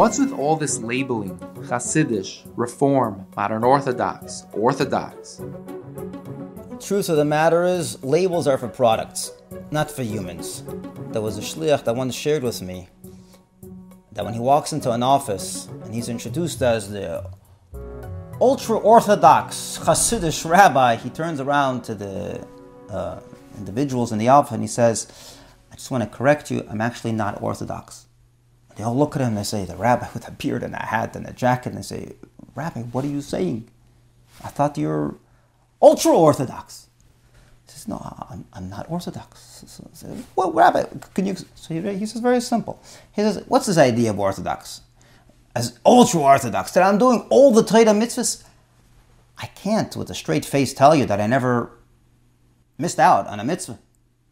What's with all this labeling? Hasidish, Reform, Modern Orthodox, Orthodox. The truth of the matter is, labels are for products, not for humans. There was a shliach that once shared with me that when he walks into an office and he's introduced as the ultra orthodox Hasidic rabbi, he turns around to the uh, individuals in the office and he says, I just want to correct you, I'm actually not orthodox. They all look at him and they say, The rabbi with a beard and a hat and a jacket, and they say, Rabbi, what are you saying? I thought you're ultra orthodox. He says, No, I'm, I'm not orthodox. So, well, Rabbi, can you? So he, he says, Very simple. He says, What's this idea of orthodox? As ultra orthodox, that I'm doing all the Torah mitzvahs. I can't, with a straight face, tell you that I never missed out on a mitzvah,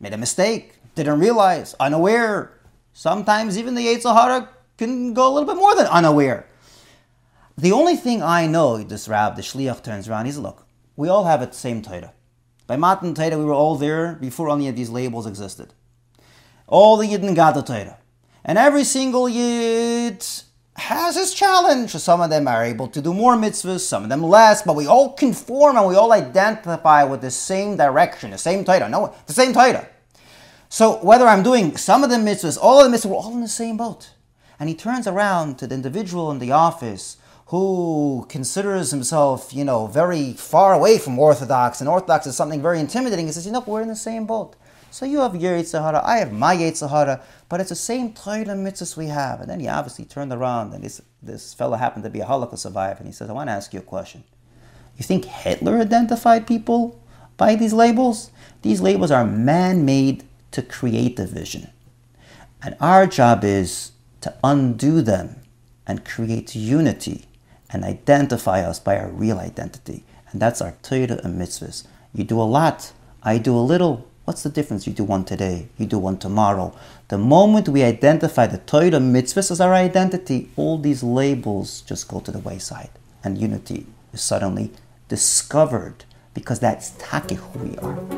made a mistake, didn't realize, unaware. Sometimes even the Yetzer Hara can go a little bit more than unaware. The only thing I know, this Rab, the Shliach turns around, he says, look, we all have it the same Torah. By Matan Torah, we were all there before any of these labels existed. All the Yidden got the Torah. And every single Yid has his challenge. Some of them are able to do more mitzvahs, some of them less, but we all conform and we all identify with the same direction, the same Torah. No, the same Torah. So whether I'm doing some of the mitzvahs, all of the mitzvahs, we're all in the same boat. And he turns around to the individual in the office who considers himself, you know, very far away from Orthodox, and Orthodox is something very intimidating. He says, you know, we're in the same boat. So you have your Yetzer Hara, I have my Yetzer Hara, but it's the same Torah and mitzvahs we have. And then he obviously turned around, and this, this fellow happened to be a Holocaust survivor, and he says, I want to ask you a question. You think Hitler identified people by these labels? These labels are man made to create division. And our job is to undo them and create unity and identify us by our real identity. And that's our Torah and mitzvahs. You do a lot, I do a little. What's the difference? You do one today, you do one tomorrow. The moment we identify the Torah mitzvahs as our identity, all these labels just go to the wayside. And unity is suddenly discovered because that's taki who we are.